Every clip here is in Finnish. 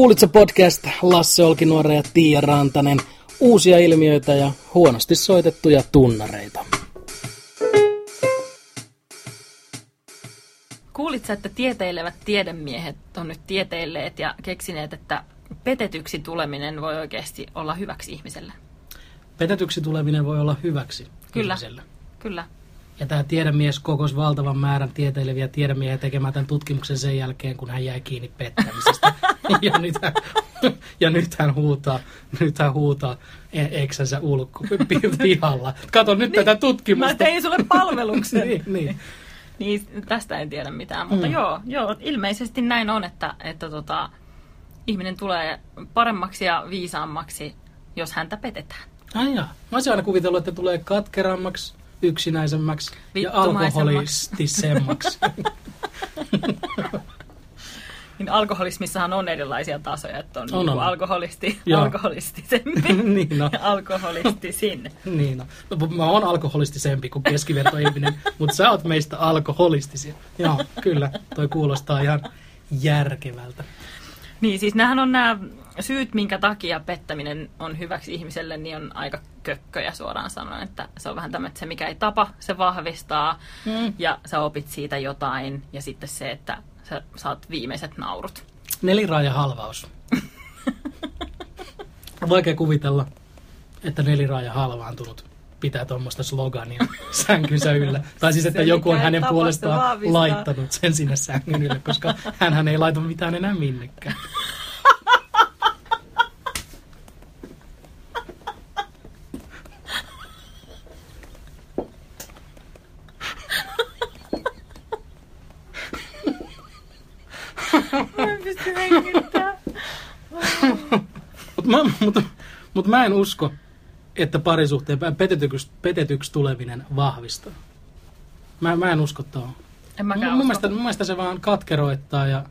Kuulitse podcast Lasse Olkinuore ja Tiia Rantanen. Uusia ilmiöitä ja huonosti soitettuja tunnareita. Kuulitko, että tieteilevät tiedemiehet on nyt tieteilleet ja keksineet, että petetyksi tuleminen voi oikeasti olla hyväksi ihmiselle? Petetyksi tuleminen voi olla hyväksi Kyllä. ihmiselle. Kyllä. Ja tämä tiedemies kokosi valtavan määrän tieteileviä tiedemiehiä tekemään tämän tutkimuksen sen jälkeen, kun hän jäi kiinni pettämisestä. ja, nyt hän, ja nyt hän huutaa, nyt hän huutaa eksänsä ulko pi- pihalla. Kato nyt tätä tutkimusta. Mä tein sulle palveluksen. niin, niin. Niin, tästä en tiedä mitään, mutta Mm. joo, joo, ilmeisesti näin on, että, että tota, ihminen tulee paremmaksi ja viisaammaksi, jos häntä petetään. Ai jaa. Mä olisin aina kuvitellut, että tulee katkerammaksi, yksinäisemmäksi ja alkoholistisemmaksi. Niin alkoholismissahan on erilaisia tasoja, että on, On, on, niin on. alkoholisti, Joo. alkoholistisempi niin ja alkoholistisin. Niin no. no. Mä oon alkoholistisempi kuin keskivertoihminen, mutta sä oot meistä alkoholistisia. Joo, kyllä. Toi kuulostaa ihan järkevältä. Niin, siis nämähän on nämä syyt, minkä takia pettäminen on hyväksi ihmiselle, niin on aika kökköjä suoraan sanoen, että se on vähän tämmöinen, että se mikä ei tapa, se vahvistaa Mm. ja sä opit siitä jotain ja sitten se, että sä saat viimeiset naurut. Neliraaja halvaus. Vaikea kuvitella, että neliraaja halvaantunut pitää tuommoista slogania sänkynsä yllä. Tai siis, että joku on hänen puolestaan laittanut sen sinne sängyn ylle, koska hän ei laita mitään enää minnekään. Mä en pysty hengittämään. Mutta mä, mut, mut mä en usko, että parisuhteen petetyksi, petetyksi tuleminen vahvistaa. Mä, mä en usko tuohon. En mäkään mun, usko. mielestä, mun mielestä se vaan katkeroittaa ja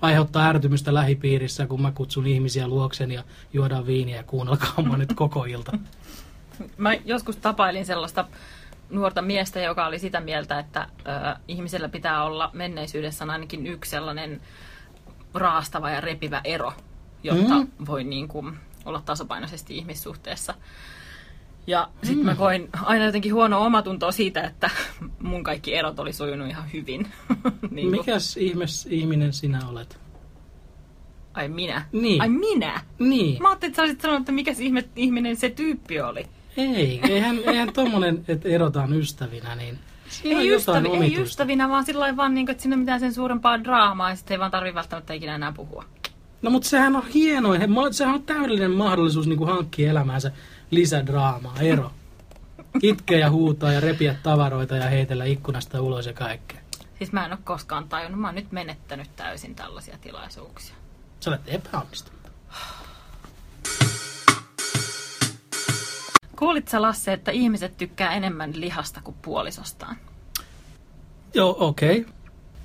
aiheuttaa ärtymystä lähipiirissä, kun mä kutsun ihmisiä luokseni ja juodaan viiniä ja kuunnelkaa mua nyt koko ilta. Mä joskus tapailin sellaista nuorta miestä, joka oli sitä mieltä, että ö, ihmisellä pitää olla menneisyydessä ainakin yksi sellainen raastava ja repivä ero, jotta mm. voi niin kuin, olla tasapainoisesti ihmissuhteessa. Ja sitten mm. mä koin aina jotenkin huonoa omatuntoa siitä, että mun kaikki erot oli sujunut ihan hyvin. niin Mikäs ihmes ihminen sinä olet? Ai minä? Niin. Ai minä? Niin. Mä ajattelin, että sä olisit sanonut, että mikä ihme, ihminen se tyyppi oli. Ei, eihän, eihän tommonen, että erotaan ystävinä, niin siinä Ei, ystävi, ei ystävinä, vaan sillä vaan, niin kuin, että siinä ei ole mitään sen suurempaa draamaa ja sitten ei vaan tarvi välttämättä ikinä enää puhua. No mutta sehän on he- ma- sehän on täydellinen mahdollisuus niin kuin hankkia elämäänsä lisädraamaa, ero. Itkeä ja huutaa ja repiä tavaroita ja heitellä ikkunasta ulos ja kaikkea. Siis mä en ole koskaan tajunnut, mä oon nyt menettänyt täysin tällaisia tilaisuuksia. Sä olet epäonnistunut. Kuulit sä Lasse, että ihmiset tykkää enemmän lihasta kuin puolisostaan? Joo, okei. Okay.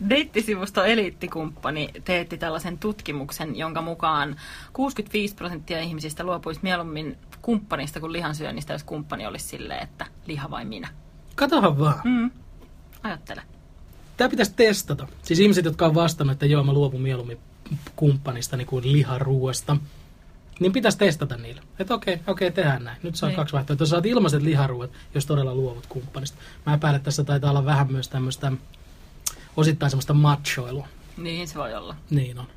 Deittisivusto Eliittikumppani teetti tällaisen tutkimuksen, jonka mukaan 65 prosenttia ihmisistä luopuisi mieluummin kumppanista kuin lihansyönnistä, jos kumppani olisi silleen, että liha vai minä. Katohan vaan. Mm. Ajattele. Tämä pitäisi testata. Siis ihmiset, jotka on vastannut, että joo, mä luovun mieluummin kumppanista niin kuin liharuuasta, niin pitäisi testata niillä. Että okei, okei, tehdään näin. Nyt saa Niin. kaksi vaihtoehtoa. Saat ilmaiset liharuuat, jos todella luovut kumppanista. Mä että tässä taitaa olla vähän myös tämmöistä osittain semmoista machoilua. Niin se voi olla. Niin on.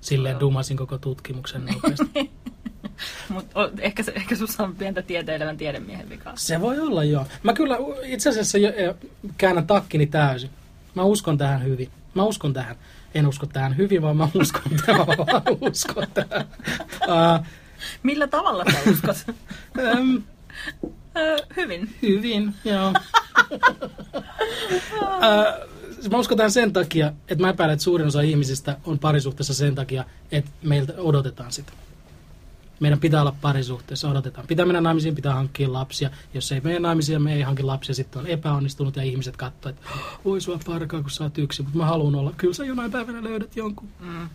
Silleen Joo. dumasin koko tutkimuksen nopeasti. Mutta ehkä, se- ehkä sussa on pientä tieteilevän tiedemiehen vikaa. Se voi olla, joo. Mä kyllä itse asiassa jo, jo, käännän takkini täysin. Mä uskon tähän hyvin. Mä uskon tähän. En usko tähän hyvin, vaan mä uskon tähän. Mä uskon tähän. Uh, Millä tavalla sä uskot? um, Öö, hyvin. hyvin, joo. uh, mä uskon tähän sen takia, että mä epäilen, että suurin osa ihmisistä on parisuhteessa sen takia, että meiltä odotetaan sitä. Meidän pitää olla parisuhteessa, odotetaan. Pitää mennä naimisiin, pitää hankkia lapsia. Jos ei mene naimisiin, me ei hanki lapsia, sitten on epäonnistunut ja ihmiset katsoo, että voi sua parkaa, kun sä oot yksin, mutta mä haluan olla. Kyllä sä jonain päivänä löydät jonkun. Mm.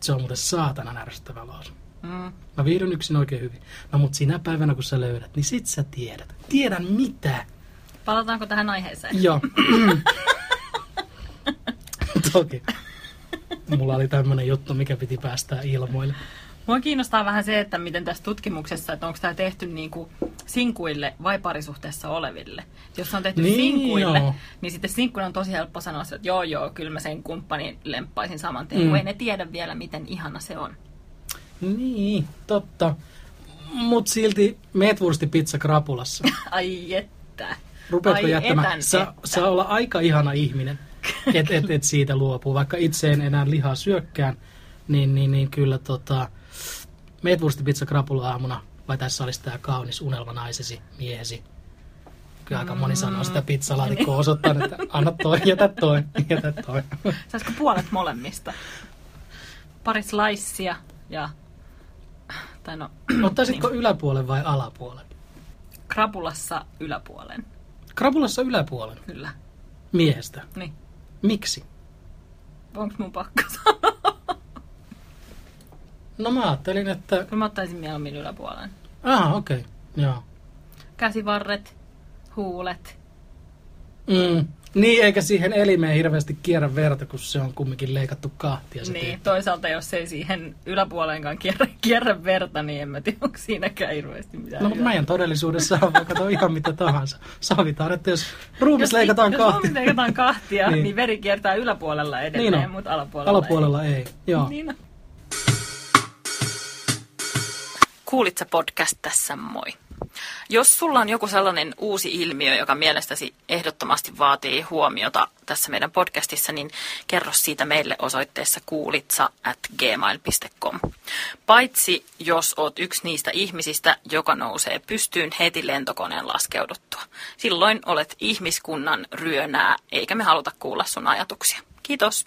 Se on muuten saatanan ärsyttävä lause. Mm. Mä viihdyn yksin oikein hyvin. No mut sinä päivänä, kun sä löydät, niin sit sä tiedät. Tiedän mitä. Palataanko tähän aiheeseen? Joo. Toki. mulla oli tämmöinen juttu, mikä piti päästää ilmoille. Mua kiinnostaa vähän se, että miten tässä tutkimuksessa, että onko tämä tehty niin kuin sinkuille vai parisuhteessa oleville. Jos se on tehty Niin, sinkuille, joo. niin sitten sinkkuna on tosi helppo sanoa, että joo joo, kyllä mä sen kumppanin lemppaisin saman tien, Mm. kun ei ne tiedä vielä, miten ihana se on. Niin, totta. Mut silti meetwursti pizza krapulassa. Ai että. Rupeatko Ai jättämään? etän, Saa, että. saa olla aika ihana ihminen, että et, et siitä luopuu. Vaikka itse en enää lihaa syökkään, niin, niin, niin kyllä tota, pizza krapula aamuna, vai tässä olisi tämä kaunis unelma naisesi, miehesi. Kyllä aika moni sanoo sitä pizzalaatikkoa osoittaa, että anna toi, jätä toi, jätä toi. Saisiko puolet molemmista? Pari slicea ja... Tai no, Ottaisitko yläpuolen vai alapuolen? krapulassa yläpuolen, Krapulassa yläpuolen kyllä. miehestä. Niin. Miksi? Onko mun pakko sanoa? No mä ajattelin, että... Kyllä mä ottaisin mieluummin yläpuolen. Ah, okei. Okay. Joo. Käsivarret, huulet. Mm. Niin, eikä siihen elimeen hirveästi kierrä verta, kun se on kumminkin leikattu kahtia. Se Niin, niin. toisaalta jos ei siihen yläpuoleenkaan kierrä, kierrä verta, niin en mä tiedä, onko siinäkään hirveästi mitään No, mutta meidän todellisuudessa on vaikka toi ihan mitä tahansa. Sovitaan, että jos ruumis jos, leikataan jos kahtia, ruumis leikataan kahtia, Niin. niin. niin veri kiertää yläpuolella edelleen, Niin niin on. mutta alapuolella, alapuolella ei. Joo. ei. Niin on. Kuulitse podcast tässä moi. Jos sulla on joku sellainen uusi ilmiö, joka mielestäsi ehdottomasti vaatii huomiota tässä meidän podcastissa, niin kerro siitä meille osoitteessa kuulitsa at gmail.com. Paitsi jos oot yksi niistä ihmisistä, joka nousee pystyyn heti lentokoneen laskeuduttua. Silloin olet ihmiskunnan ryönää, eikä me haluta kuulla sun ajatuksia. Kiitos.